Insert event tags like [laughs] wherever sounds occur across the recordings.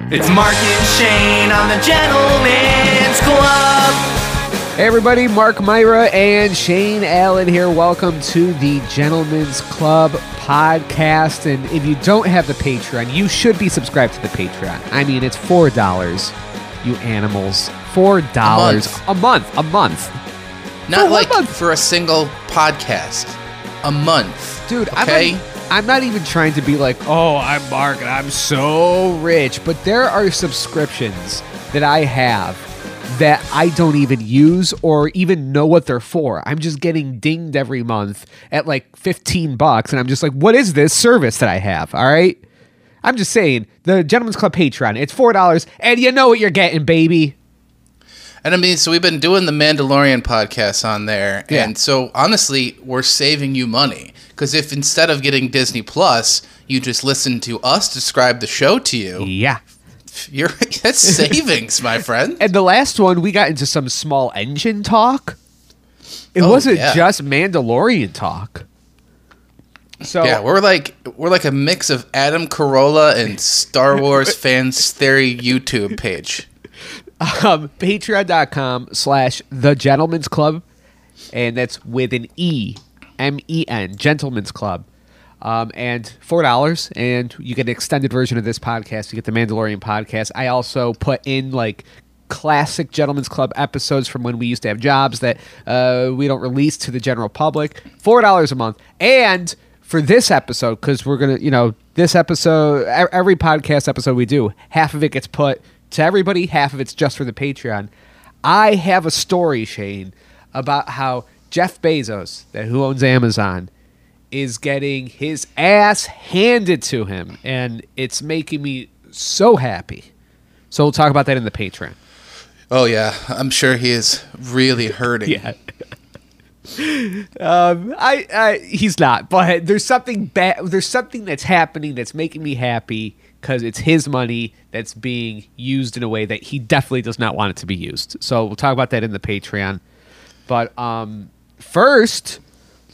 It's Mark and Shane on the Gentleman's Club. Hey everybody, Mark Myra and Shane Allen here. Welcome to the Gentleman's Club podcast. And if you don't have the Patreon, you should be subscribed to the Patreon. I mean, it's four dollars, you animals. Four dollars a month. A month. Not For like month. for a single podcast. A month. Dude, okay? I'm, not, I'm not even trying to be like, oh, I'm Mark and I'm so rich. But there are subscriptions that I have that I don't even use or even know what they're for. I'm just getting dinged every month at like 15 bucks. And I'm just like, what is this service that I have? All right. I'm just saying, the Gentleman's Club Patreon, it's $4. And you know what you're getting, baby. And I mean, so we've been doing the Mandalorian podcast on there, Yeah. and so honestly, we're saving you money because if instead of getting Disney Plus, you just listen to us describe the show to you, Yeah. you're [laughs] that's savings, my friend. And the last one, we got into some small engine talk. It Oh, wasn't yeah. just Mandalorian talk. So Yeah, we're like we're like a mix of Adam Carolla and Star Wars [laughs] fans theory YouTube page. Um, [laughs] patreon.com slash the gentleman's club. And that's with an e m-e-n gentleman's club. Um, and four dollars and you get an extended version of this podcast. You get the mandalorian podcast. I also put in like classic gentleman's club episodes from when we used to have jobs that uh, we don't release to the general public. Four dollars a month. And for this episode because we're gonna you know this episode e- every podcast episode we do half of it gets put to everybody half of it's just for the patreon i have a story shane about how jeff bezos that who owns amazon is getting his ass handed to him and it's making me so happy so we'll talk about that in the patreon Oh yeah, I'm sure he is really hurting. Yeah. um, I, I, he's not, but there's something bad. There's something that's happening that's making me happy because it's his money that's being used in a way that he definitely does not want it to be used. So we'll talk about that in the Patreon. But um, first,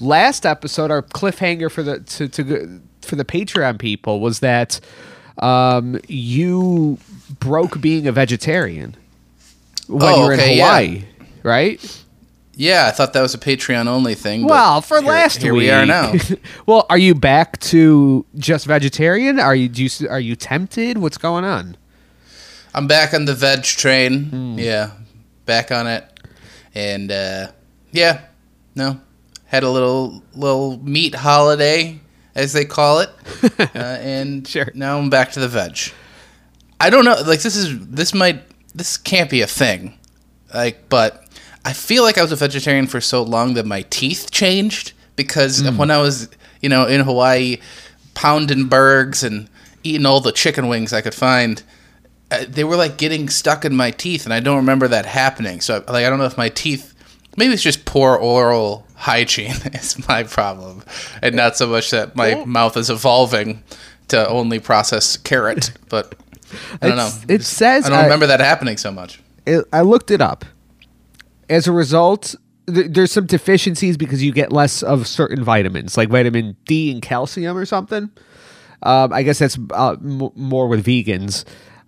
last episode, our cliffhanger for the to, to go- for the Patreon people was that um, you broke being a vegetarian when Oh, you were okay, in yeah. Hawaii, right? Yeah, I thought that was a Patreon only thing. Well, for here- last here week, we are now. [laughs] well, are you back to just vegetarian? Are you do you, are you tempted? What's going on? I'm back on the veg train. Hmm. Yeah, back on it, and uh, yeah, no, had a little little meat holiday as they call it, [laughs] uh, and Sure. now I'm back to the veg. I don't know, like this is this might this can't be a thing, like, but I feel like I was a vegetarian for so long that my teeth changed because Hmm. when I was you know in Hawaii, pounding burgers and eating all the chicken wings I could find uh, they were like getting stuck in my teeth, and I don't remember that happening. So like I don't know if my teeth, maybe it's just poor oral hygiene [laughs] is my problem, and not so much that my mouth is evolving to only process carrot. But [laughs] I don't know. It says I don't remember that happening so much. it, I looked it up. As a result, th- there's some deficiencies because you get less of certain vitamins, like vitamin D and calcium or something. Um, I guess that's uh, m- more with vegans.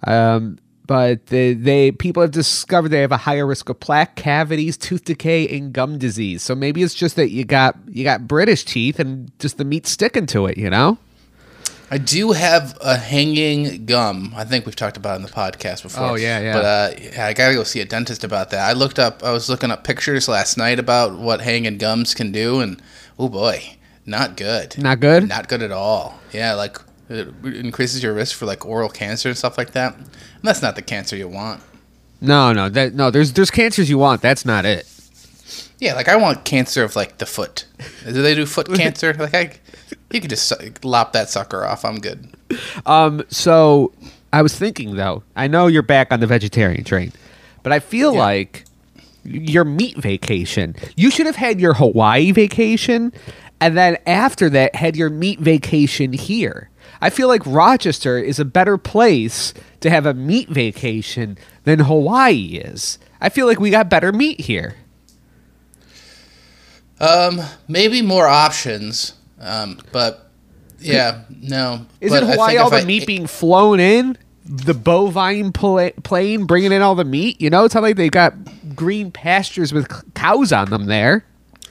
Um, but they, they people have discovered they have a higher risk of plaque cavities, tooth decay, and gum disease. So maybe it's just that you got you got British teeth and just the meat sticking to it. You know? I do have a hanging gum. I think we've talked about it in the podcast before. Oh, yeah, yeah. But uh, yeah, I gotta go see a dentist about that. I looked up. I was looking up pictures last night about what hanging gums can do, and oh boy, not good. Not good? Not good at all. Yeah, like it increases your risk for like oral cancer and stuff like that. And that's not the cancer you want. No, no, that no. There's there's cancers you want. That's not it. Yeah, like I want cancer of like the foot. Do they do foot [laughs] cancer? Like I, you could just lop that sucker off. I'm good. Um, so I was thinking though, I know you're back on the vegetarian train, but I feel Yeah. like your meat vacation. You should have had your Hawaii vacation, and then after that, had your meat vacation here. I feel like Rochester is a better place to have a meat vacation than Hawaii is. I feel like we got better meat here. Um, maybe more options. Um, but yeah, no. Isn't But I Hawaii all the I- meat being flown in the bovine pla- plane, bringing in all the meat. You know, it's not like they got green pastures with cows on them there.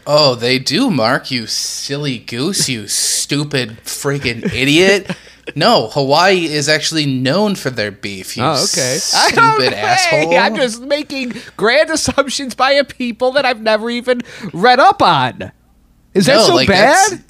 Oh, they do, Mark. You silly goose. You stupid freaking idiot. No, Hawaii is actually known for their beef. You Oh, okay. [laughs] stupid Hey, asshole. I'm just making grand [laughs] assumptions by a people that I've never even read up on. Is that so like, bad?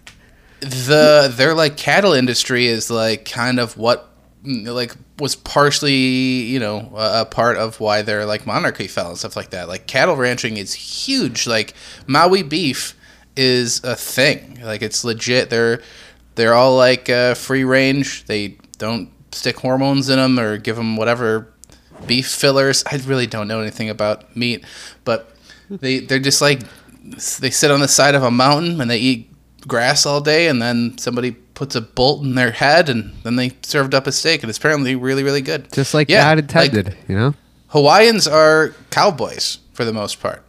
The their like cattle industry is like kind of what like was partially you know a part of why their like monarchy fell and stuff like that. Like cattle ranching is huge. Like maui beef is a thing. Like it's legit. They're they're all like uh, free range. They don't stick hormones in them or give them whatever beef fillers. I really don't know anything about meat but they they're just like they sit on the side of a mountain and they eat grass all day and then somebody puts a bolt in their head and then they served up a steak and it's apparently really really good Just like Yeah, God intended, like, you know? hawaiians are cowboys for the most part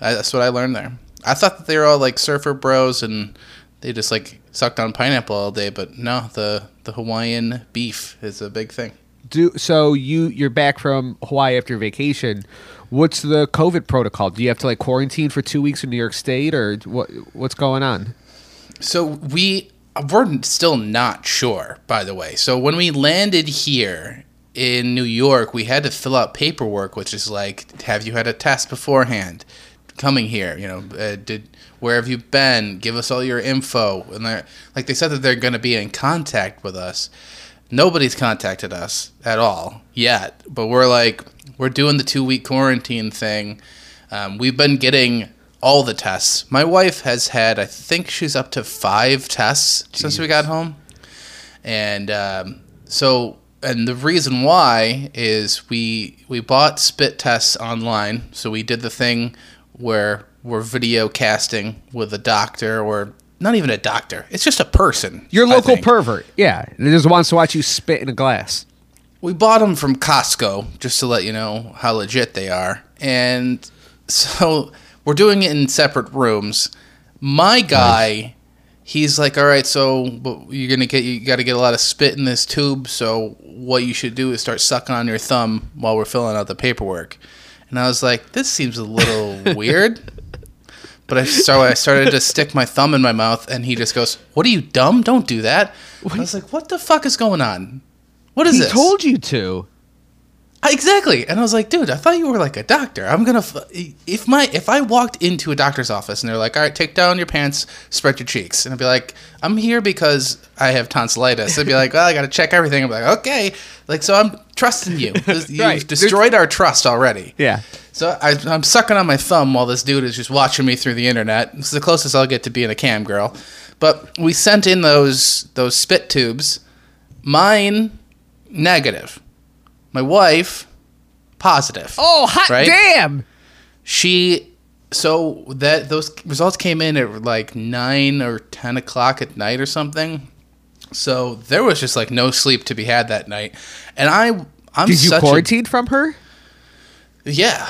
I, that's what i learned there i thought that they were all like surfer bros and they just like sucked on pineapple all day but no the the hawaiian beef is a big thing Do so you you're back from Hawaii after vacation. What's the COVID protocol? Do you have to like quarantine for two weeks in New York State, or what? What's going on? So we we're still not sure, by the way. So when we landed here in New York, we had to fill out paperwork, which is like, have you had a test beforehand? Coming here, you know, uh, did where have you been? Give us all your info. And they're like they said that they're going to be in contact with us. Nobody's contacted us at all yet, but we're like we're doing the two week quarantine thing. Um, we've been getting all the tests. My wife has had, I think she's up to five tests since we got home. And um, so, and the reason why is we we bought spit tests online. So we did the thing where we're video casting with a doctor or not even a doctor. It's just a person. Your local pervert, yeah, that just wants to watch you spit in a glass. We bought them from Costco just to let you know how legit they are. And so we're doing it in separate rooms. My guy, he's like, "All right, so you're going to get you got to get a lot of spit in this tube, so what you should do is start sucking on your thumb while we're filling out the paperwork." And I was like, "This seems a little [laughs] weird." But I so I started to stick my thumb in my mouth, and he just goes, "What are you dumb? Don't do that." I was like, "What the fuck is going on? What is this? He this?" told you to. Exactly, and I was like, dude, I thought you were like a doctor. I'm gonna f- if my if I walked into a doctor's office and they're like, all right, take down your pants, spread your cheeks, and I'd be like, I'm here because I have tonsillitis. They'd be like, well, I gotta check everything. I'm like, okay, like so I'm trusting you. [laughs] You've Right. destroyed our trust already. Yeah. So I, I'm sucking on my thumb while this dude is just watching me through the internet. This is the closest I'll get to being a cam girl. But we sent in those those spit tubes. Mine negative. My wife positive. Oh, hot Right? damn! She so that those results came in at like nine or ten o'clock at night or something. So there was just like no sleep to be had that night, and I I'm Did you such a from her? yeah,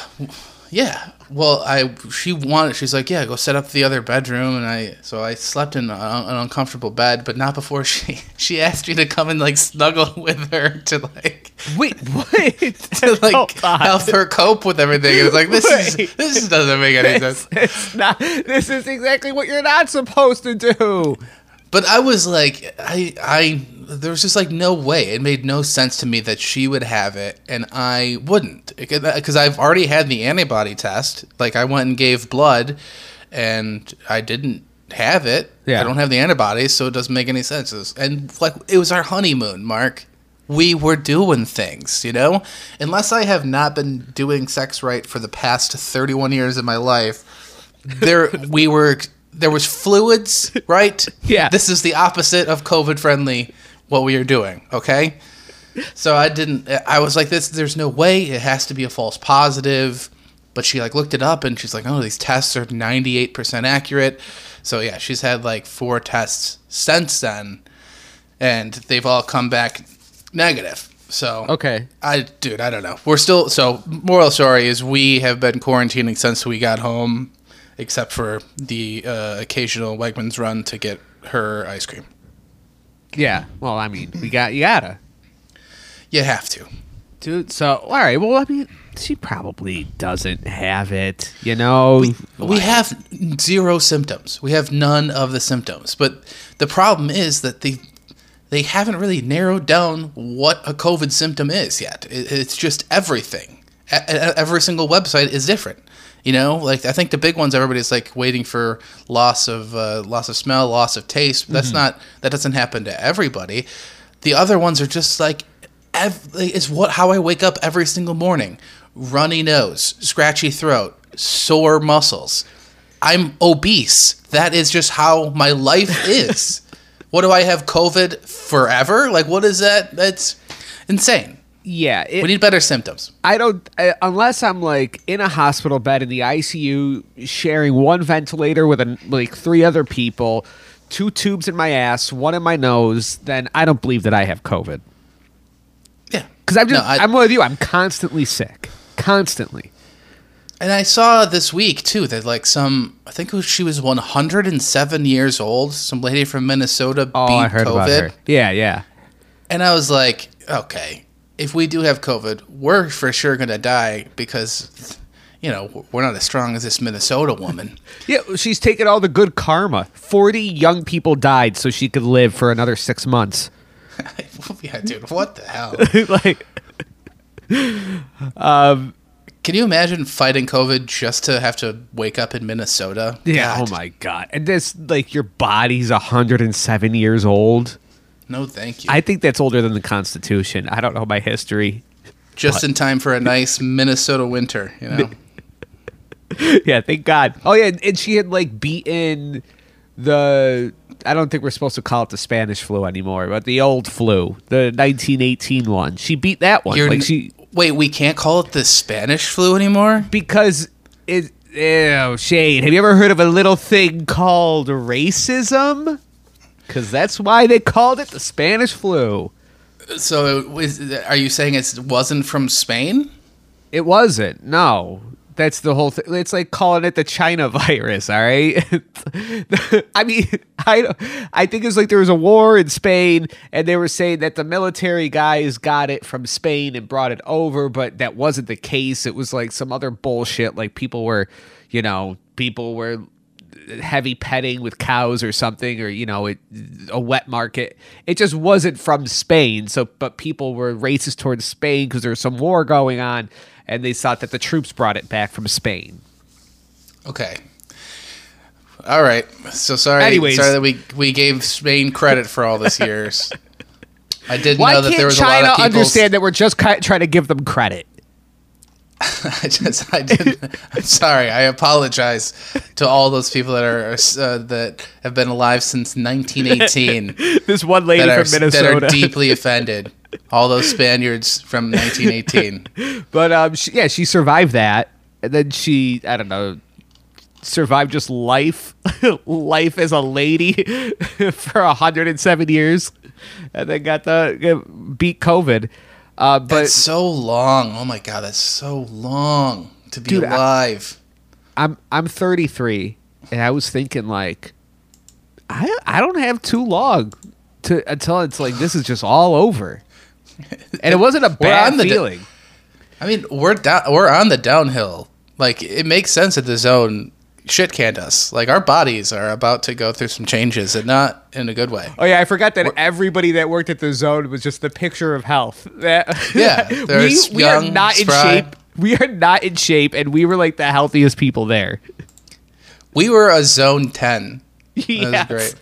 yeah. Well, I she wanted. She's like, yeah, go set up the other bedroom, and I so I slept in a, an uncomfortable bed, but not before [laughs] she she asked me to come and like snuggle [laughs] with her to like Wait, what? [laughs] to like on. help her cope with everything. It was like this Wait. is this doesn't make any sense. It's not. This is exactly what you're not supposed to do. But I was like, I, I, there was just like no way. It made no sense to me that she would have it and I wouldn't, because I've already had the antibody test. Like I went and gave blood, and I didn't have it. Yeah. I don't have the antibodies, so it doesn't make any sense. Was- And like, it was our honeymoon, Mark. We were doing things, you know. Unless I have not been doing sex right for the past thirty-one years of my life, there we were there was fluids right [laughs] Yeah. this is the opposite of covid friendly what we are doing okay so i didn't i was like this there's no way it has to be a false positive but she like looked it up and she's like oh these tests are 98% accurate so yeah she's had like four tests since then and they've all come back negative so Okay. I dude, I don't know. We're still so moral story is we have been quarantining since we got home, except for the uh, occasional Wegmans run to get her ice cream. Yeah. Well, I mean, we got you gotta. You have to. Dude, so all right. Well, I mean, she probably doesn't have it. You know, We have zero symptoms. We have none of the symptoms. But the problem is that they they haven't really narrowed down what a COVID symptom is yet. It, it's just everything. Every single website is different. You know, like I think the big ones, everybody's like waiting for loss of uh, loss of smell, loss of taste. But that's not that doesn't happen to everybody. The other ones are just like, ev- it's what how I wake up every single morning: runny nose, scratchy throat, sore muscles. I'm obese. That is just how my life [laughs] is. what do I have COVID forever? Like what is that? That's insane. Yeah. It, We need better symptoms. I don't uh, unless I'm like in a hospital bed in the ICU, sharing one ventilator with an, like three other people, two tubes in my ass, one in my nose. Then I don't believe that I have COVID Yeah. because I'm just No, I- I'm with you. I'm constantly sick, constantly. And I saw this week too that like some I think was, she was 107 years old. Some lady from Minnesota Oh, beat COVID. Yeah, yeah. and I was like, okay, if we do have COVID, we're for sure gonna die because you know we're not as strong as this Minnesota woman. [laughs] Yeah, she's taken all the good karma. Forty young people died so she could live for another six months. [laughs] yeah, dude, what the hell? [laughs] like, um, Can you imagine fighting COVID just to have to wake up in Minnesota? yeah. Oh god, Oh my god. And this, like, your body's hundred and seven years old. No, thank you. I think that's older than the Constitution. I don't know my history. just in time for a nice Minnesota winter. You know. [laughs] yeah, thank God. Oh yeah, and she had like beaten the. I don't think we're supposed to call it the Spanish flu anymore, but the old flu, the 1918 one. She beat that one. You're like she Wait, we can't call it the Spanish flu anymore? because it. Ew, Shane, have you ever heard of a little thing called racism? Because that's why they called it the Spanish flu. So, is, are you saying it wasn't from Spain? It wasn't. No. That's the whole thing. It's like calling it the China [laughs] virus, all right? [laughs] I mean, I I think it's like there was a war in Spain and they were saying that the military guys got it from Spain and brought it over, but that wasn't the case. It was like some other bullshit like people were, you know, people were heavy petting with cows or something or you know it, a wet market it just wasn't from spain so but people were racist towards spain because there was some war going on and they thought that the troops brought it back from spain Okay. All right. So sorry. Anyways. sorry that we we gave Spain credit for all this years. [laughs] I didn't why know that there was china a lot of people. understand that we're just trying to give them credit [laughs] I just I didn't. I'm sorry. I apologize to all those people that are uh, that have been alive since 1918 [laughs] this one lady that are from minnesota that are deeply offended. All those Spaniards from [laughs] 1918. but um she, yeah she survived that and then she i don't know survived just life life as a lady for 107 years and then got the beat covid uh but That's so long. Oh my god, that's so long to be Dude, alive. i'm i'm 33 and i was thinking like i i don't have too long to until it's like this is just all over and it wasn't a [laughs] bad feeling I mean, we're down. We're on the downhill. Like it makes sense that the zone shit canned us. Like our bodies are about to go through some changes, and not in a good way. Oh yeah, I forgot that everybody that worked at the zone was just the picture of health. That- [laughs] Yeah, we, we are not in shape. We are not in shape, and we were like the healthiest people there. We were a zone ten. [laughs] That Yes. great.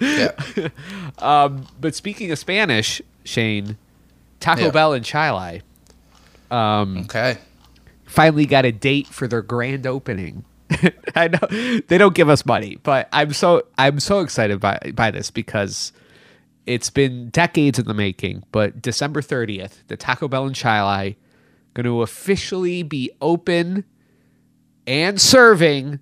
Yeah. [laughs] Um, but speaking of Spanish, Shane, Taco Yeah. Bell and Chili um, Okay. finally got a date for their grand opening. [laughs] I know they don't give us money, but I'm so I'm so excited by by this because it's been decades in the making. But December 30th, the Taco Bell in Chili going to officially be open and serving.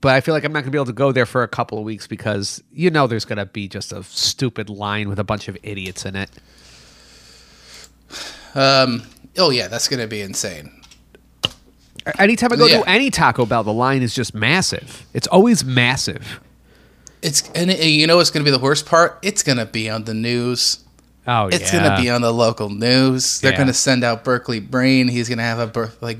But I feel like I'm not going to be able to go there for a couple of weeks because you know there's going to be just a stupid line with a bunch of idiots in it. Um. Oh yeah, that's gonna be insane. Anytime I go Yeah. to any Taco Bell, the line is just massive. It's always massive. It's and it, you know what's gonna be the worst part? It's gonna be on the news. Oh, It's yeah. gonna be on the local news. They're Yeah. gonna send out Berkeley Brean. He's gonna have a bur- like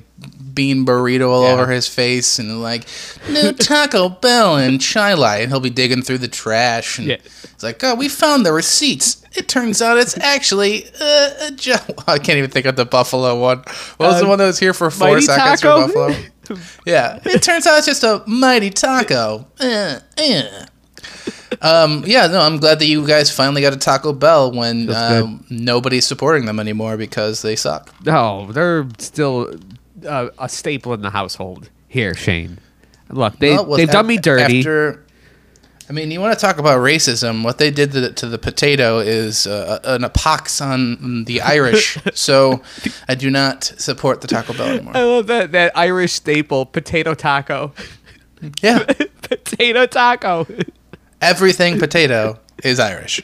bean burrito all Yeah. over his face and like new [laughs] Taco Bell and Chili. And he'll be digging through the trash and it's like, oh, we found the receipts. It turns out it's actually uh, a jo- [laughs] I can't even think of the Buffalo one. What was the Uh, one that was here for four Mighty seconds Taco? for Buffalo? [laughs] yeah, it turns out it's just a mighty taco. Uh, uh. Um, yeah, no, I'm glad that you guys finally got a Taco Bell when um, nobody's supporting them anymore because they suck. No, they're still uh, a staple in the household here, Shane. Look, they, well, they've done me dirty. After, I mean, you want to talk about racism? What they did to the, to the potato is uh, an a pox on the Irish. [laughs] so I do not support the Taco Bell anymore. I love that that Irish staple potato taco. Yeah, [laughs] potato taco. Everything potato is Irish.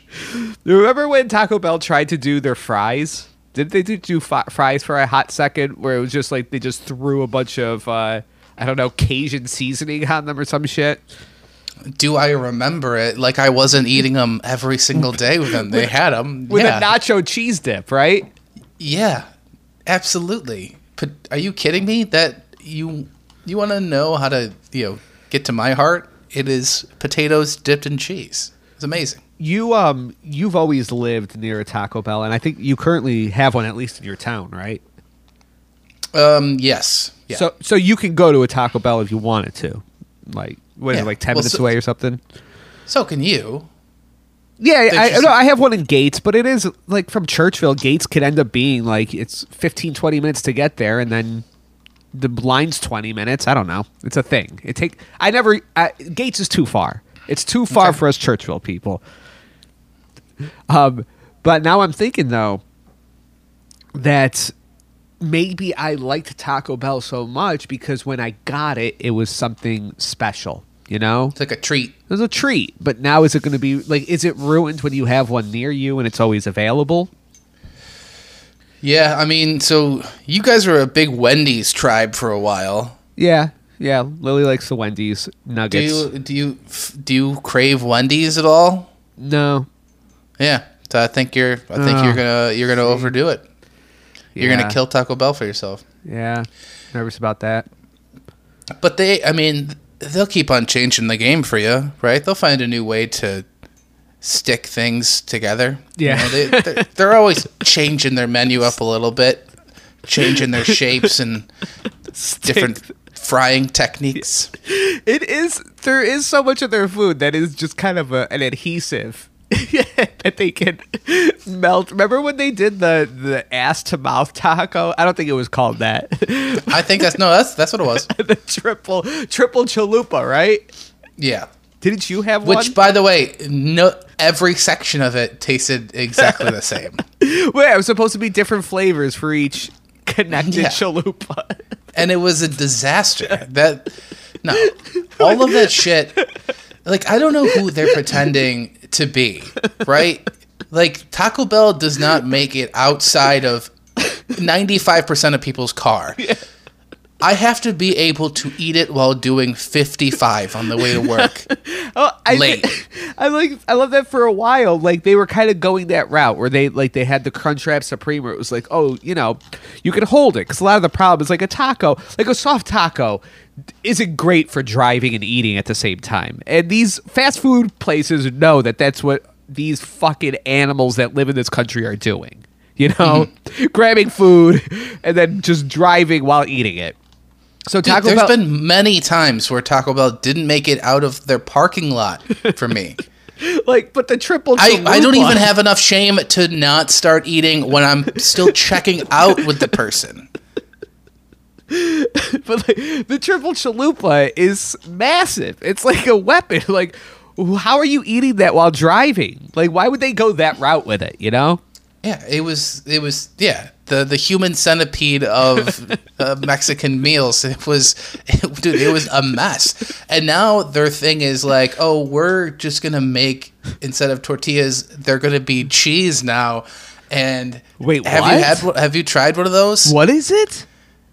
Remember when Taco Bell tried to do their fries? Did they do, do fi- fries for a hot second where it was just like they just threw a bunch of uh, I don't know Cajun seasoning on them or some shit? Do I remember it? Like I wasn't eating them every single day with them. They had them. [laughs] With yeah. a nacho cheese dip, right? Yeah, absolutely. But are you kidding me? That you you want to know how to you know get to my heart? It is potatoes dipped in cheese. It's amazing. You um you've always lived near a Taco Bell, and I think you currently have one at least in your town, right? Um. Yes. Yeah. So so you can go to a Taco Bell if you wanted to, like what is Yeah. it, like ten Well, minutes so- away or something. so can you? Yeah, I, no, I have one in Gates, but it is like from Churchville. Gates could end up being like it's 15, 20 minutes to get there, and then the line's twenty minutes. I don't know. It's a thing. It take. I never. I, Gates is too far. It's too far Okay. for us Churchville people. Um, but now I'm thinking though that maybe I liked Taco Bell so much because when I got it, it was something special. You know, It's like a treat. it was a treat. But now is it going to be like? Is it ruined when you have one near you and it's always available? Yeah. I mean, so you guys were a big Wendy's tribe for a while. Yeah, yeah. Lily likes the Wendy's Do nuggets. you do you do you crave Wendy's at all? no, Yeah. So I think you're I think Oh. you're gonna you're gonna overdo it. You're Yeah. gonna kill Taco Bell for yourself. Yeah, nervous about that. But they, I mean, they'll keep on changing the game for you, right? They'll find a new way to stick things together. You Yeah. know, they, they're, they're always changing their menu up a little bit, changing their shapes and different frying techniques. It is. There is so much of their food that is just kind of a, an adhesive [laughs] that they can melt. Remember when they did the the ass to mouth taco? I don't think it was called that. I think that's no, that's that's what it was. [laughs] the triple triple chalupa, right? Yeah. Didn't you have Which, one? Which, by the way, no, every section of it tasted exactly the same. [laughs] Well, it was supposed to be different flavors for each connected Yeah. chalupa. and it was a disaster. That no, all of that shit. Like I don't know who they're pretending to be, right? Like Taco Bell does not make it outside of ninety five percent of people's car. I have to be able to eat it while doing fifty five on the way to work. [laughs] Oh, I Late. [laughs] I like I love that for a while. Like they were kind of going that route where they like they had the Crunchwrap Supreme. Where it was like, oh, you know, you can hold it because a lot of the problem is like a taco, like a soft taco, isn't great for driving and eating at the same time. And these fast food places know that that's what these fucking animals that live in this country are doing. You know, mm-hmm. [laughs] grabbing food and then just driving while eating it. So Dude, Taco there's Bell. been many times where Taco Bell didn't make it out of their parking lot for me. [laughs] like, but the triple. I, I don't even have enough shame to not start eating when I'm still checking out with the person. [laughs] but like, the triple chalupa is massive. It's like a weapon. [laughs] Like, how are you eating that while driving? Like, why would they go that route with it? You know? Yeah, it was it was yeah the the human centipede of [laughs] uh, Mexican meals. It was [laughs] dude, it was a mess. And now their thing is like, oh, we're just gonna make instead of tortillas, they're gonna be cheese now. And Wait, have what? you had have you tried one of those? What is it?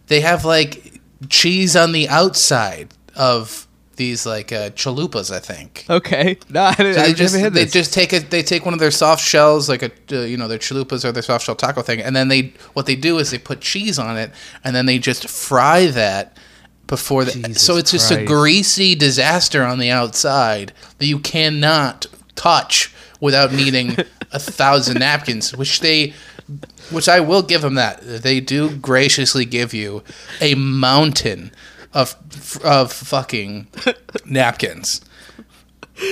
They have like cheese on the outside of these like uh, chalupas, I think. Okay. [laughs] No, I So they never just had they just take it. They take one of their soft shells, like a uh, you know their chalupas or their soft shell taco thing, and then they what they do is they put cheese on it, and then they just fry that before the. Jesus so it's just a greasy disaster on the outside that you cannot touch without needing [laughs] a thousand napkins, which they. Which I will give them that they do graciously give you a mountain of of fucking napkins.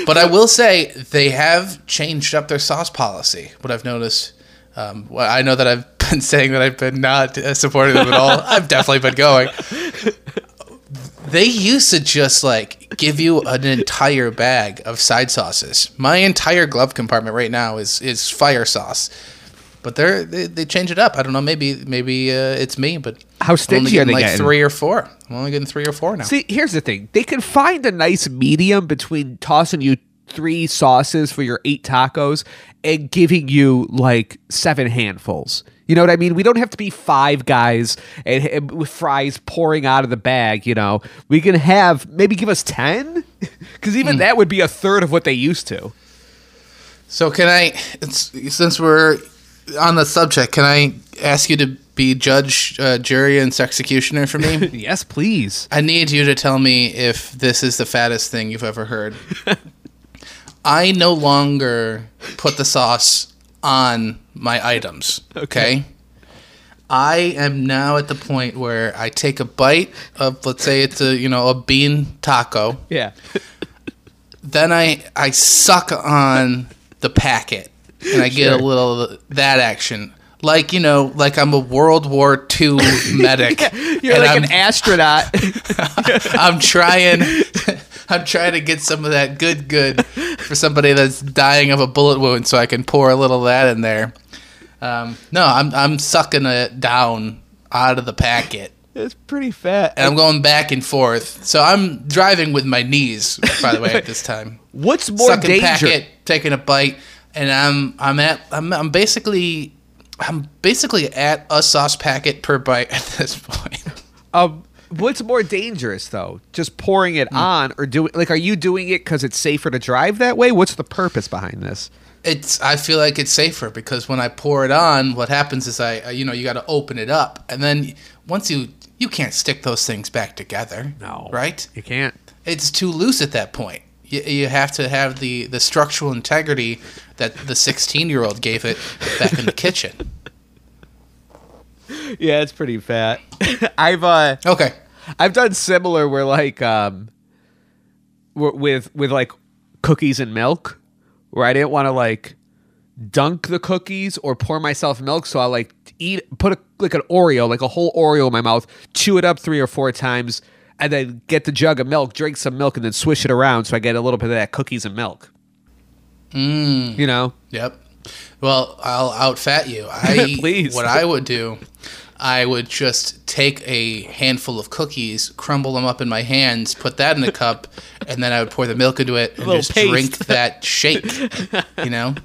But I will say they have changed up their sauce policy. What I've noticed, um, well, I know that I've [laughs] been saying that I've been not supporting them at all. [laughs] I've definitely been going. They used to just like give you an entire bag of side sauces. My entire glove compartment right now is is fire sauce. But they're they, they change it up. I don't know. Maybe maybe uh, it's me, but How stingy are getting they like getting? three or four. I'm only getting three or four now. See, here's the thing. They can find a nice medium between tossing you three sauces for your eight tacos and giving you like seven handfuls. You know what I mean? We don't have to be five guys and, and with fries pouring out of the bag. You know, we can have maybe give us ten [laughs] because even Hmm. that would be a third of what they used to. So can I, it's, since we're on the subject, can I ask you to be judge, uh, jury, and executioner for me? [laughs] Yes, please. I need you to tell me if this is the fattest thing you've ever heard. [laughs] I no longer put the sauce on my items. Okay. I am now at the point where I take a bite of, let's say it's a you know a bean taco. Yeah. Then I I suck on the packet and I get a little of that action. Like you know, like I'm a World War II [laughs] medic. You're and like I'm, an astronaut. [laughs] I'm trying. [laughs] I'm trying to get some of that good, good for somebody that's dying of a bullet wound, so I can pour a little of that in there. Um, no, I'm I'm sucking it down out of the packet, it's pretty fat. and I'm going back and forth. So I'm driving with my knees, by the way, at this time. What's more sucking dangerous? packet, taking a bite, and I'm I'm at I'm I'm basically I'm basically at a sauce packet per bite [laughs] at this point. Um, what's more dangerous though? Just pouring it on, or doing like, are you doing it because it's safer to drive that way? What's the purpose behind this? It's I feel like it's safer because when I pour it on, what happens is I I- you know you got to open it up, and then once you you can't stick those things back together. No. right? You can't. It's too loose at that point. You, you have to have the the structural integrity that the 16 year old gave it back in the kitchen. [laughs] Yeah, it's pretty fat. [laughs] I've uh, Okay. I've done similar where like um, with with like cookies and milk, where I didn't want to like dunk the cookies or pour myself milk, so I like eat put a, like an Oreo, like a whole Oreo in my mouth, chew it up three or four times, and then get the jug of milk, drink some milk, and then swish it around so I get a little bit of that cookies and milk. Mm. You know, Yep. Well, I'll outfat you. [laughs] I Please. What I would do, I would just take a handful of cookies, crumble them up in my hands, put that in a cup, [laughs] and then I would pour the milk into it and just paste. drink that shake. [laughs] You know.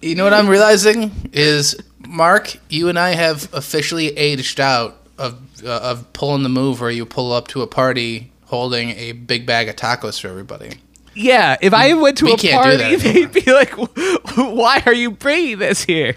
You know what I'm realizing is, Mark, you and I have officially aged out of uh, of pulling the move where you pull up to a party holding a big bag of tacos for everybody. yeah. If I went to We a can't do party, [laughs] they'd be like, "Why are you bringing this here?"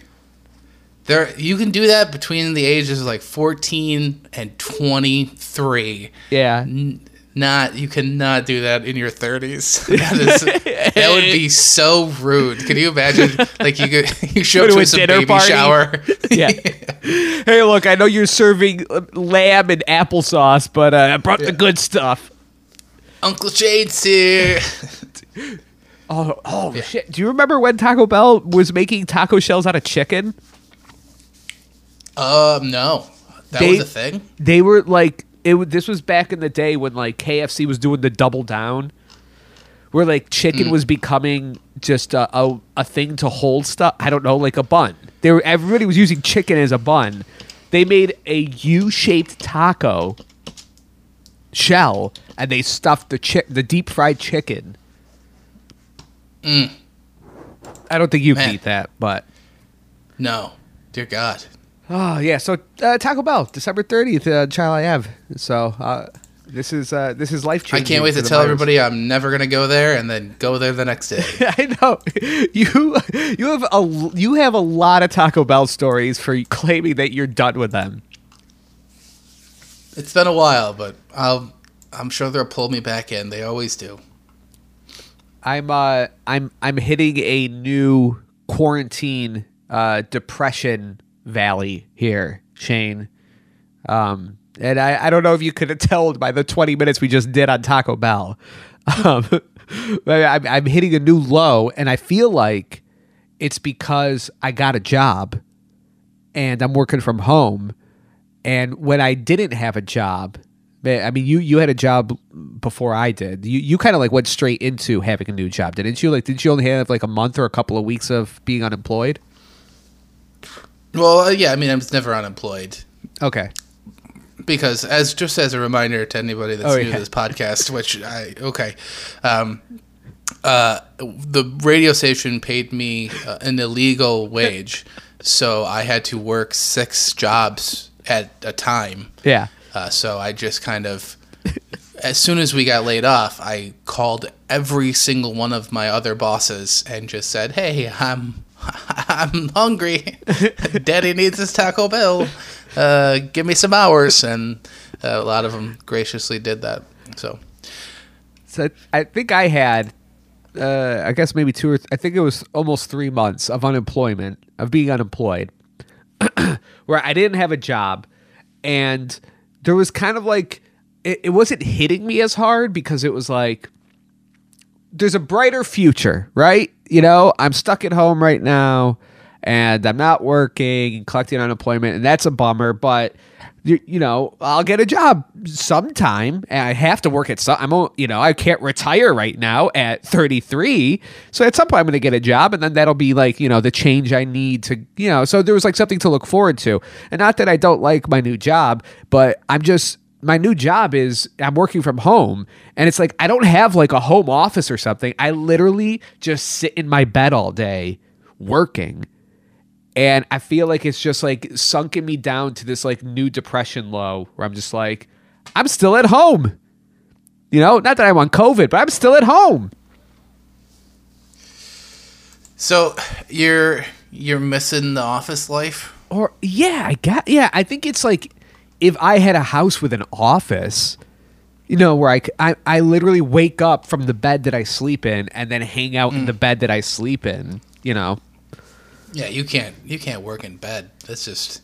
There, you can do that between the ages of like 14 and 23. Yeah. N- Not, you cannot do that in your 30s. [laughs] That, [laughs] is, that would be so rude. Can you imagine? Like you could, [laughs] you show up to a some dinner baby party. shower. Yeah. hey, look, I know you're serving uh, lamb and applesauce, but uh, I brought the good stuff. Uncle Shade's here. Oh, oh shit! Do you remember when Taco Bell was making taco shells out of chicken? Um, no, that They- was a thing. They were like, it. This was back in the day when like KFC was doing the double down, where like chicken mm. was becoming just a, a a thing to hold stuff. I don't know, like a bun. They were everybody was using chicken as a bun. They made a U-shaped taco shell, and they stuffed the chi- the deep fried chicken. Mm. I don't think you can eat that, but No, dear God. Oh yeah. So uh, Taco Bell, December thirtieth, uh, Child I have. So uh, This is uh, this is life I can't wait to tell everybody I'm never gonna go there, and then go there the next day. [laughs] I know you you have a you have a lot of Taco Bell stories for claiming that you're done with them. it's been a while, but I'll I'm sure they'll pull me back in. They always do. I'm uh I'm I'm hitting a new quarantine uh depression valley here, Shane. Um and I, I don't know if you could have told by the 20 minutes we just did on Taco Bell. Um, [laughs] I'm, I'm hitting a new low, and I feel like it's because I got a job and I'm working from home. And when I didn't have a job, I mean, you you had a job before I did. You you kind of like went straight into having a new job, didn't you? Like, didn't you only have like a month or a couple of weeks of being unemployed? Well, uh, yeah, I mean, I was never unemployed Okay. because, as just as a reminder to anybody that's Oh, new yeah. to this podcast, which I okay, um, uh, the radio station paid me uh, an illegal wage, so I had to work six jobs at a time. Yeah. Uh, so I just kind of, as soon as we got laid off, I called every single one of my other bosses and just said, "Hey, I'm [laughs] I'm hungry. [laughs] Daddy needs his Taco Bell. Uh, give me some hours." And uh, a lot of them graciously did that. So So I think I had, uh, I guess maybe two or th- I think it was almost three months of unemployment of being unemployed, [clears throat] where I didn't have a job, and there was kind of like it, it wasn't hitting me as hard because it was like there's a brighter future, right? You know, I'm stuck at home right now and I'm not working and collecting unemployment, and that's a bummer, but you, you know, I'll get a job sometime and I have to work at some, I'm, you know, I can't retire right now at 33. So at some point I'm going to get a job and then that'll be like, you know, the change I need to, you know, so there was like something to look forward to. And not that I don't like my new job, but I'm just, my new job is I'm working from home and it's like I don't have like a home office or something. I literally just sit in my bed all day working. And I feel like it's just like sunken me down to this like new depression low where I'm just like, I'm still at home. You know, not that I'm on COVID, but I'm still at home. so you're you're missing the office life. Or yeah, I got yeah. I think it's like if I had a house with an office, you know, where I I literally wake up from the bed that I sleep in and then hang out in the bed that I sleep in. You know, Yeah, you can't you can't work in bed. That's just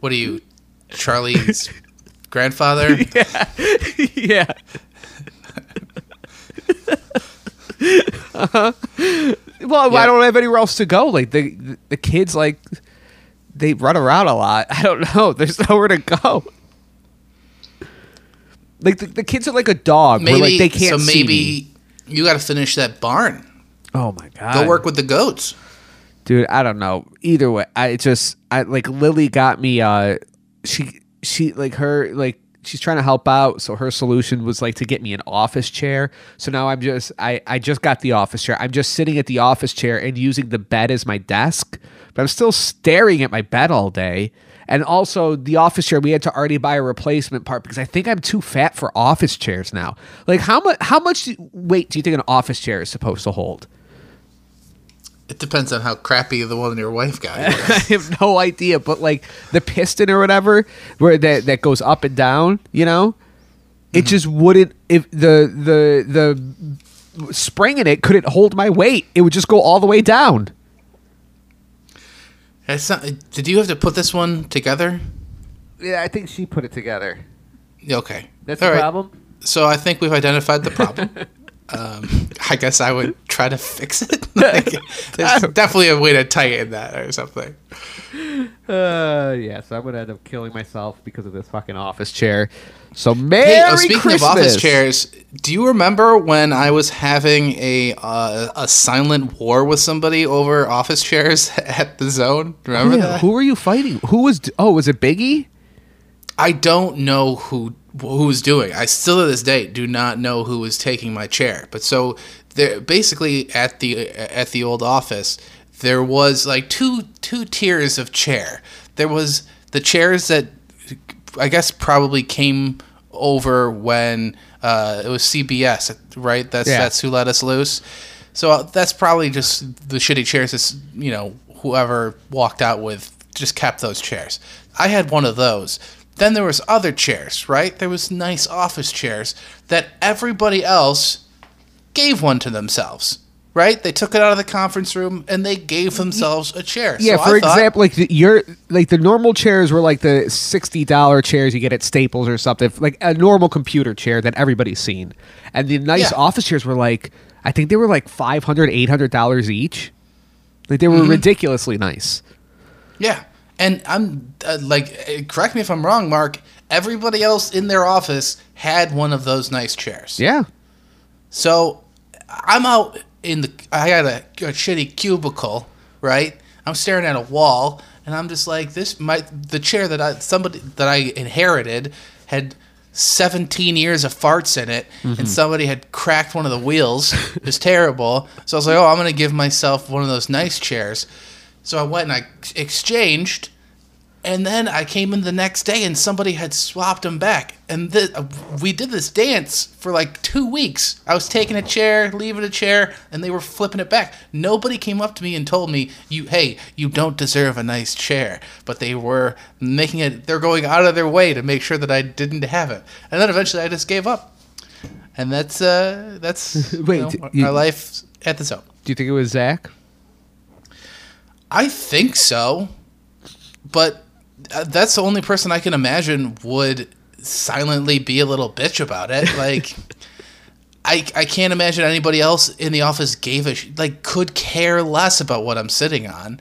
what are you, Charlie's [laughs] grandfather? yeah. [laughs] yeah. uh-huh. Well, I don't have anywhere else to go. Like the the, the kids, like they run around a lot. [laughs] I don't know. There's nowhere to go. Like the, the kids are like a dog. where, Maybe like they can't so. Maybe you got to finish that barn. Oh my god. Go work with the goats. dude i don't know either way i just i like lily got me uh she she like her like she's trying to help out so her solution was like to get me an office chair so now i'm just i i just got the office chair i'm just sitting at the office chair and using the bed as my desk but i'm still staring at my bed all day and also the office chair we had to already buy a replacement part because i think i'm too fat for office chairs now like how much how much weight do you think an office chair is supposed to hold It depends on how crappy the one your wife got. [laughs] I have no idea, but like the piston or whatever, where that that goes up and down, you know, it mm-hmm. just wouldn't. If the the the spring in it couldn't hold my weight, it would just go all the way down. Not, did you have to put this one together? Yeah, I think she put it together. Okay, That's All the right. problem. So I think we've identified the problem. [laughs] um, I guess I would try to fix it. [laughs] like, there's definitely a way to tighten that or something. Uh, yeah. So I'm gonna end up killing myself because of this fucking office chair. So Merry Hey, oh, speaking Christmas. of office chairs, do you remember when I was having a uh, a silent war with somebody over office chairs [laughs] at the zone? Remember Yeah, that? who were you fighting? Who was? Oh, was it Biggie? I don't know who who's doing. I still to this day do not know who was taking my chair. But so there, basically at the at the old office, there was like two two tiers of chair. There was the chairs that I guess probably came over when uh, it was CBS, right? That's Yeah. that's who let us loose. So uh, that's probably just the shitty chairs. That's you know whoever walked out with just kept those chairs. I had one of those. Then there was other chairs, right? There was nice office chairs that everybody else gave one to themselves, right? They took it out of the conference room and they gave themselves a chair. Yeah, So for I thought- example, like the, your like the normal chairs were like the sixty dollar chairs you get at Staples or something, like a normal computer chair that everybody's seen, and the nice Yeah. office chairs were like I think they were like 500 800 dollars each. Like they were Mm-hmm. ridiculously nice. Yeah. And I'm uh, like, uh, correct me if I'm wrong, Mark. Everybody else in their office had one of those nice chairs. Yeah, So I'm out in the. I had a, a shitty cubicle, right? I'm staring at a wall, and I'm just like, this. My the chair that I somebody that I inherited had 17 years of farts in it, and mm-hmm. somebody had cracked one of the wheels. It was terrible. So I was like, oh, I'm gonna give myself one of those nice chairs. So I went and I exchanged, and then I came in the next day and somebody had swapped them back. And th- we did this dance for like two weeks. I was taking a chair, leaving a chair, and they were flipping it back. Nobody came up to me and told me, "You, hey, you don't deserve a nice chair." But they were making it. They're going out of their way to make sure that I didn't have it. And then eventually, I just gave up. And that's uh, that's [laughs] you Wait, know, you- our life at the zone. do you think it was Zach? I think so, but Uh, that's the only person I can imagine would silently be a little bitch about it. [laughs] Like, I I can't imagine anybody else in the office gave a sh- like could care less about what I'm sitting on,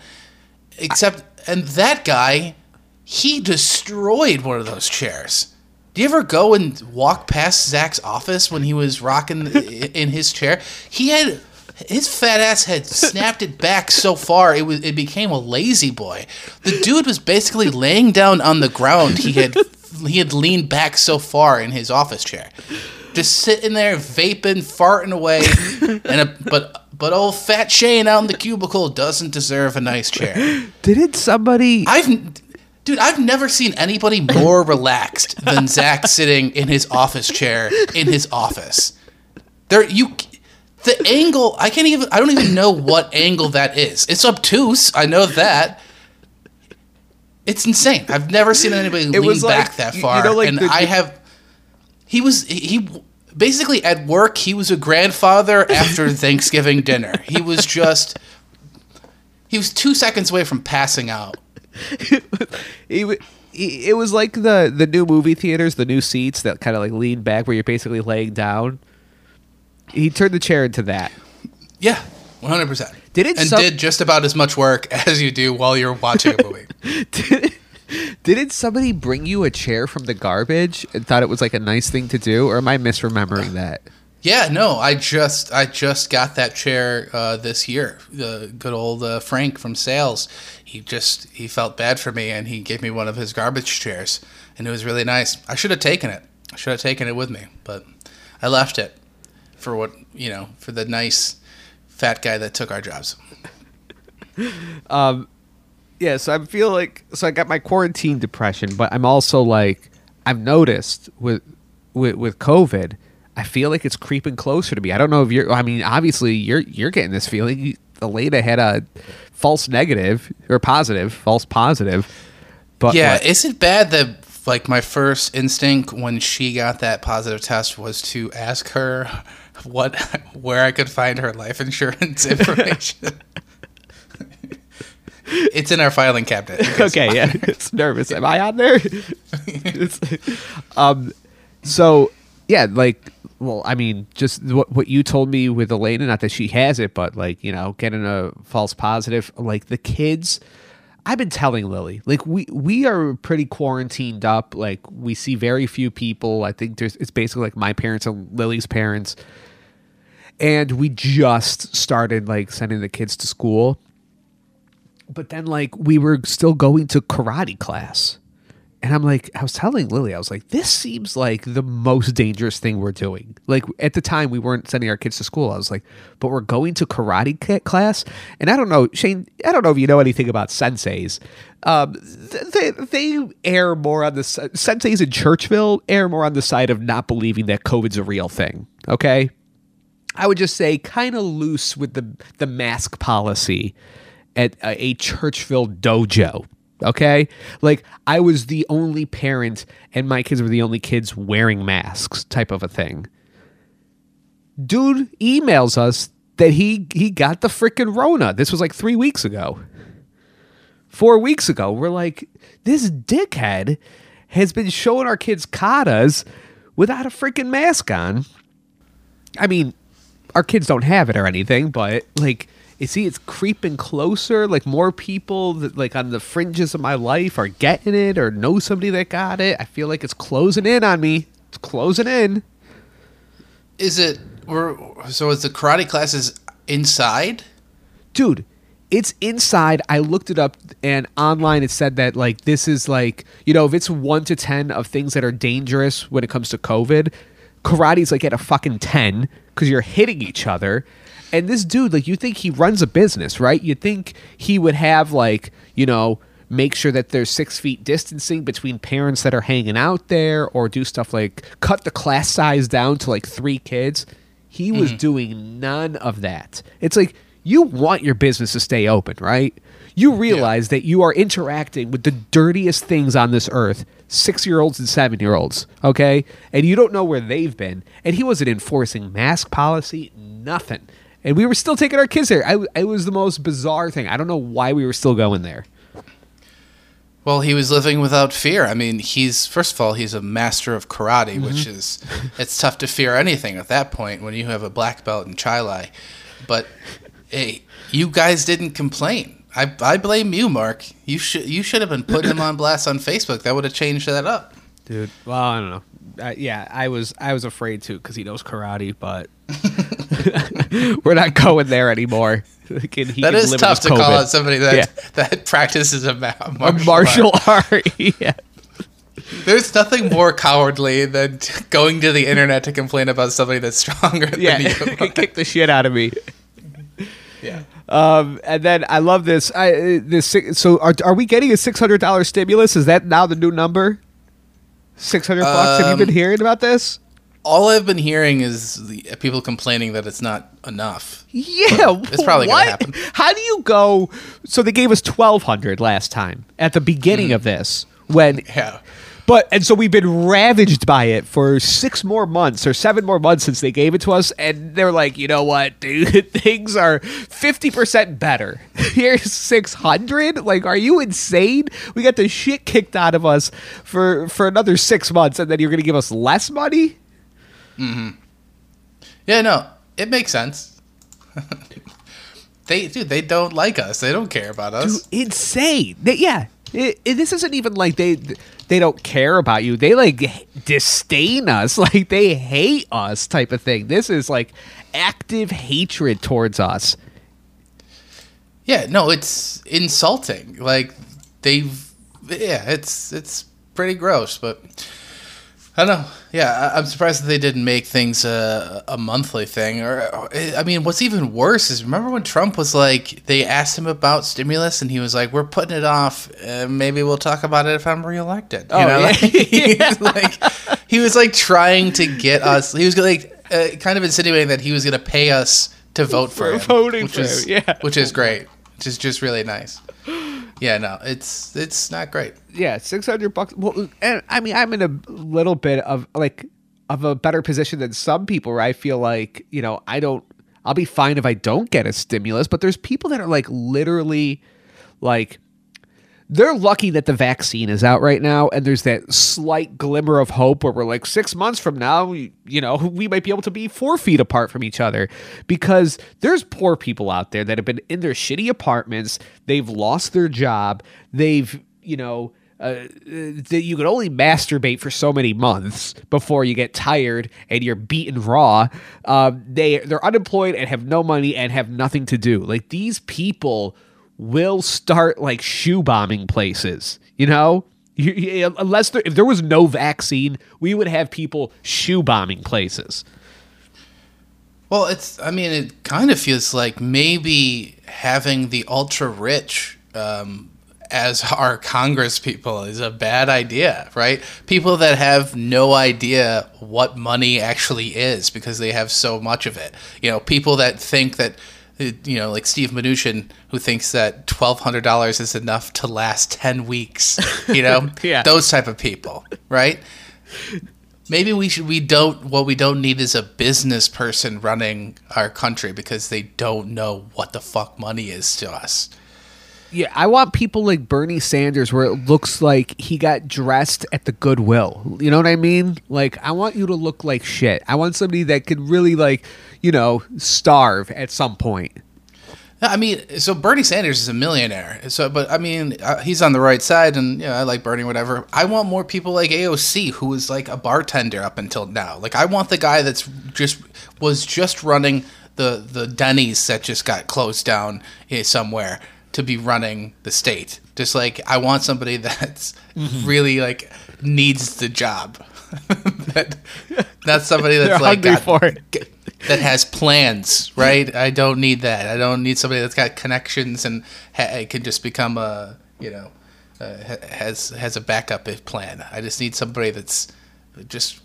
except and that guy, he destroyed one of those chairs. Do you ever go and walk past Zach's office when he was rocking [laughs] in his chair? He had his fat ass had snapped it back so far it was it became a lazy boy. The dude was basically laying down on the ground. He had he had leaned back so far in his office chair, just sitting there vaping, farting away. And a, but but old fat Shane out in the cubicle doesn't deserve a nice chair. Didn't somebody? I've, dude, I've never seen anybody more relaxed than Zach sitting in his office chair in his office. There, you, the angle. I can't even. I don't even know what angle that is. It's obtuse. I know that. It's insane. I've never seen anybody lean was like- back that you- you far, know, like and the- I have. He was he, he basically at work. He was a grandfather after [laughs] Thanksgiving dinner. He was just. He was two seconds away from passing out. [laughs] He, he, it was like the the new movie theaters, the new seats that kind of like lean back where you're basically laying down. He turned the chair into that. Yeah, one hundred percent. Did it and did just about as much work [laughs] as you do while you're watching a [laughs] movie. Did, didn't somebody bring you a chair from the garbage and thought it was like a nice thing to do, or am I misremembering that? yeah, no, I just I just got that chair uh, this year. The good old uh, Frank from sales. He just he felt bad for me and he gave me one of his garbage chairs, and it was really nice. I should have taken it. I should have taken it with me, but I left it for what you know for the nice fat guy that took our jobs. [laughs] um, Yeah, so I feel like so I got my quarantine depression, but I'm also like I've noticed with with with COVID, I feel like it's creeping closer to me. I don't know if you're. I mean, obviously you're you're getting this feeling. Elena had a false negative or positive, false positive. But yeah, like, is it bad that like my first instinct when she got that positive test was to ask her what [laughs] where I could find her life insurance [laughs] information? it's in our filing cabinet. okay, yeah, it's nervous. Am I on there? [laughs] Um, so yeah, like, well, I mean, just what what you told me with Elena, not that she has it, but like, you know, getting a false positive, like the kids. I've been telling Lily, like we we are pretty quarantined up. Like we see very few people. I think there's it's basically like my parents and Lily's parents, and we just started like sending the kids to school but then like we were still going to karate class And I'm like, I was telling Lily, I was like, this seems like the most dangerous thing we're doing. Like at the time, we weren't sending our kids to school. I was like, but we're going to karate class. And I don't know, Shane, I don't know if you know anything about senseis. Um, they, they err more on the senseis in Churchville err more on the side of not believing that COVID's a real thing. Okay. I would just say kind of loose with the the mask policy at a, Churchville dojo. Okay, like I was the only parent, and my kids were the only kids wearing masks, type of a thing. Dude emails us that he he got the freaking Rona. This was like three weeks ago, four weeks ago. We're like, this dickhead has been showing our kids katas without a freaking mask on. I mean, our kids don't have it or anything, but like, you see, it's creeping closer. Like more people that like on the fringes of my life are getting it or know somebody that got it. I feel like it's closing in on me. It's closing in. Is it? We're, so is the karate classes inside? dude it's inside i looked it up and online it said that like this is like you know if it's 1 to 10 of things that are dangerous when it comes to covid karate's like at a fucking 10 because you're hitting each other and this dude like you think he runs a business right you think he would have like you know make sure that there's six feet distancing between parents that are hanging out there or do stuff like cut the class size down to like three kids he was mm-hmm. doing none of that. It's like you want your business to stay open, right? You realize that you are interacting with the dirtiest things on this earth, six year olds and seven year olds, okay? And you don't know where they've been. And he wasn't enforcing mask policy, nothing. And we were still taking our kids there. I, it was the most bizarre thing. I don't know why we were still going there. Well, he was living without fear. I mean, he's first of all, he's a master of karate, mm-hmm. which is it's tough to fear anything at that point when you have a black belt in Chai Lai. But hey, you guys didn't complain. I, I blame you, Mark. You should you should have been putting him on blast on Facebook. That would have changed that up. Dude, well, I don't know. Uh, yeah, I was I was afraid to because he knows karate, but [laughs] we're not going there anymore. [laughs] He That can is tough to with call COVID. out somebody that Yeah. that [laughs] practices a, ma- a martial, martial art. art. yeah. There's nothing more cowardly than going to the internet to complain about somebody that's stronger Yeah, than you. kick the shit out of me. Um, and then I love this. I uh, this so are are we getting a six hundred dollar stimulus? Is that now the new number? Six hundred bucks. Have you Um, been hearing about this? All I've been hearing is the, people complaining that it's not enough. Yeah, It's probably gonna happen. How do you go? So they gave us twelve hundred last time at the beginning Mm. of this when Yeah. But and so we've been ravaged by it for six more months or seven more months since they gave it to us, and they're like, you know what, dude, [laughs] things are fifty percent better. [laughs] Here's six hundred. Like, are you insane? We got the shit kicked out of us for for another six months, and then you're gonna give us less money? Hmm. Yeah, no, it makes sense. [laughs] they, dude, they don't like us. They don't care about us. Dude, insane. They, yeah, it, it- this isn't even like they they don't care about you. They like disdain us, [laughs] like they hate us, type of thing. This is like active hatred towards us. Yeah, no, it's insulting. Like they've, yeah, it's it's pretty gross. But I don't know. Yeah, I'm surprised that they didn't make things a, a monthly thing. Or, or I mean, what's even worse is remember when Trump was like, they asked him about stimulus, and he was like, "We're putting it off. Uh, maybe we'll talk about it if I'm reelected." You Oh, know, [laughs] yeah. like, he was like he was like trying to get us. He was like uh, kind of insinuating that he was going to pay us to vote for, For him, [laughs] voting which for is, him, yeah. which is great. Which is just really nice. Yeah, no, it's it's not great. Yeah, six hundred bucks. Well, and I mean, I'm in a little bit of like of a better position than some people. Where I feel like you know, I don't. I'll be fine if I don't get a stimulus. But there's people that are like literally, like, they're lucky that the vaccine is out right now, and there's that slight glimmer of hope where we're like six months from now, you know, we might be able to be four feet apart from each other because there's poor people out there that have been in their shitty apartments, they've lost their job, they've, you know, uh, you can only masturbate for so many months before you get tired and you're beaten raw. Um, they they're unemployed and have no money and have nothing to do. Like these people will start like shoe bombing places, you know? You, unless there, if there was no vaccine, we would have people shoe bombing places. Well, it's. I mean, it kind of feels like maybe having the ultra rich um, as our [laughs] Congress people is a bad idea, right? People that have no idea what money actually is because they have so much of it. You know, people that think that. You know, like Steve Mnuchin, who thinks that twelve hundred dollars is enough to last ten weeks. You know, [laughs] Yeah. those type of people, right? Maybe we should. We don't. What we don't need is a business person running our country because they don't know what the fuck money is to us. Yeah, I want people like Bernie Sanders where it looks like he got dressed at the Goodwill. You know what I mean? Like I want you to look like shit. I want somebody that could really like, you know, starve at some point. I mean, so Bernie Sanders is a millionaire. So, but I mean, uh, he's on the right side, and yeah, I like Bernie. Whatever. I want more people like AOC, who was like a bartender up until now. Like, I want the guy that's just was just running the the Denny's that just got closed down eh, somewhere to be running the state. Just like I want somebody [laughs] that's really like needs the job. [laughs] that, not somebody that's like got- for it. g- that has plans, right? I don't need that. I don't need somebody that's got connections and ha- can just become a, you know, uh, has has a backup plan. I just need somebody that's just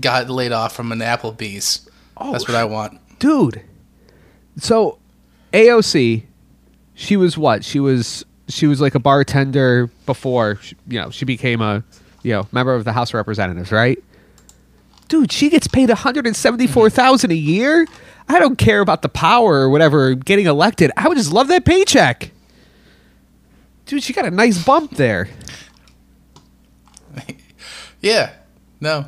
got laid off from an Applebee's. Oh, that's what I want. Dude. So AOC, she was what? She was she was like a bartender before, she- you know, she became a, you know, member of the House of Representatives, right? Dude, she gets paid 174,000 a year. I don't care about the power or whatever getting elected. I would just love that paycheck. Dude, she got a nice bump there. [laughs] Yeah, no,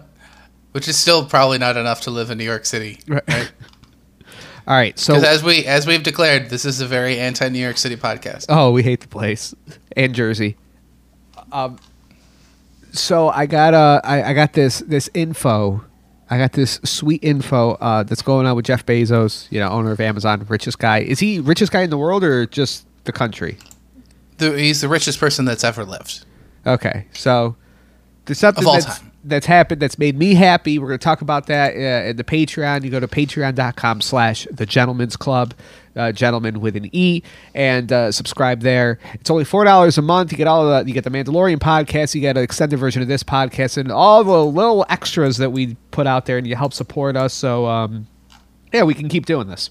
which is still probably not enough to live in New York City. Right. Right? [laughs] All right, so as we as we've declared, this is a very anti New York City podcast. Oh, we hate the place and Jersey. Um, so I got uh, I, I got this this info. I got this sweet info uh, that's going on with Jeff Bezos, you know, owner of Amazon, richest guy. Is he richest guy in the world or just the country? The, he's the richest person that's ever lived. Okay, so there's something that's, time. that's happened that's made me happy. We're going to talk about that uh, in the Patreon. You go to patreon.com slash the gentleman's club, uh, gentleman with an E, and uh, subscribe there. It's only $4 a month. You get all the, you get the Mandalorian podcast, you get an extended version of this podcast, and all the little extras that we put out there, and you help support us. So, um, yeah, we can keep doing this.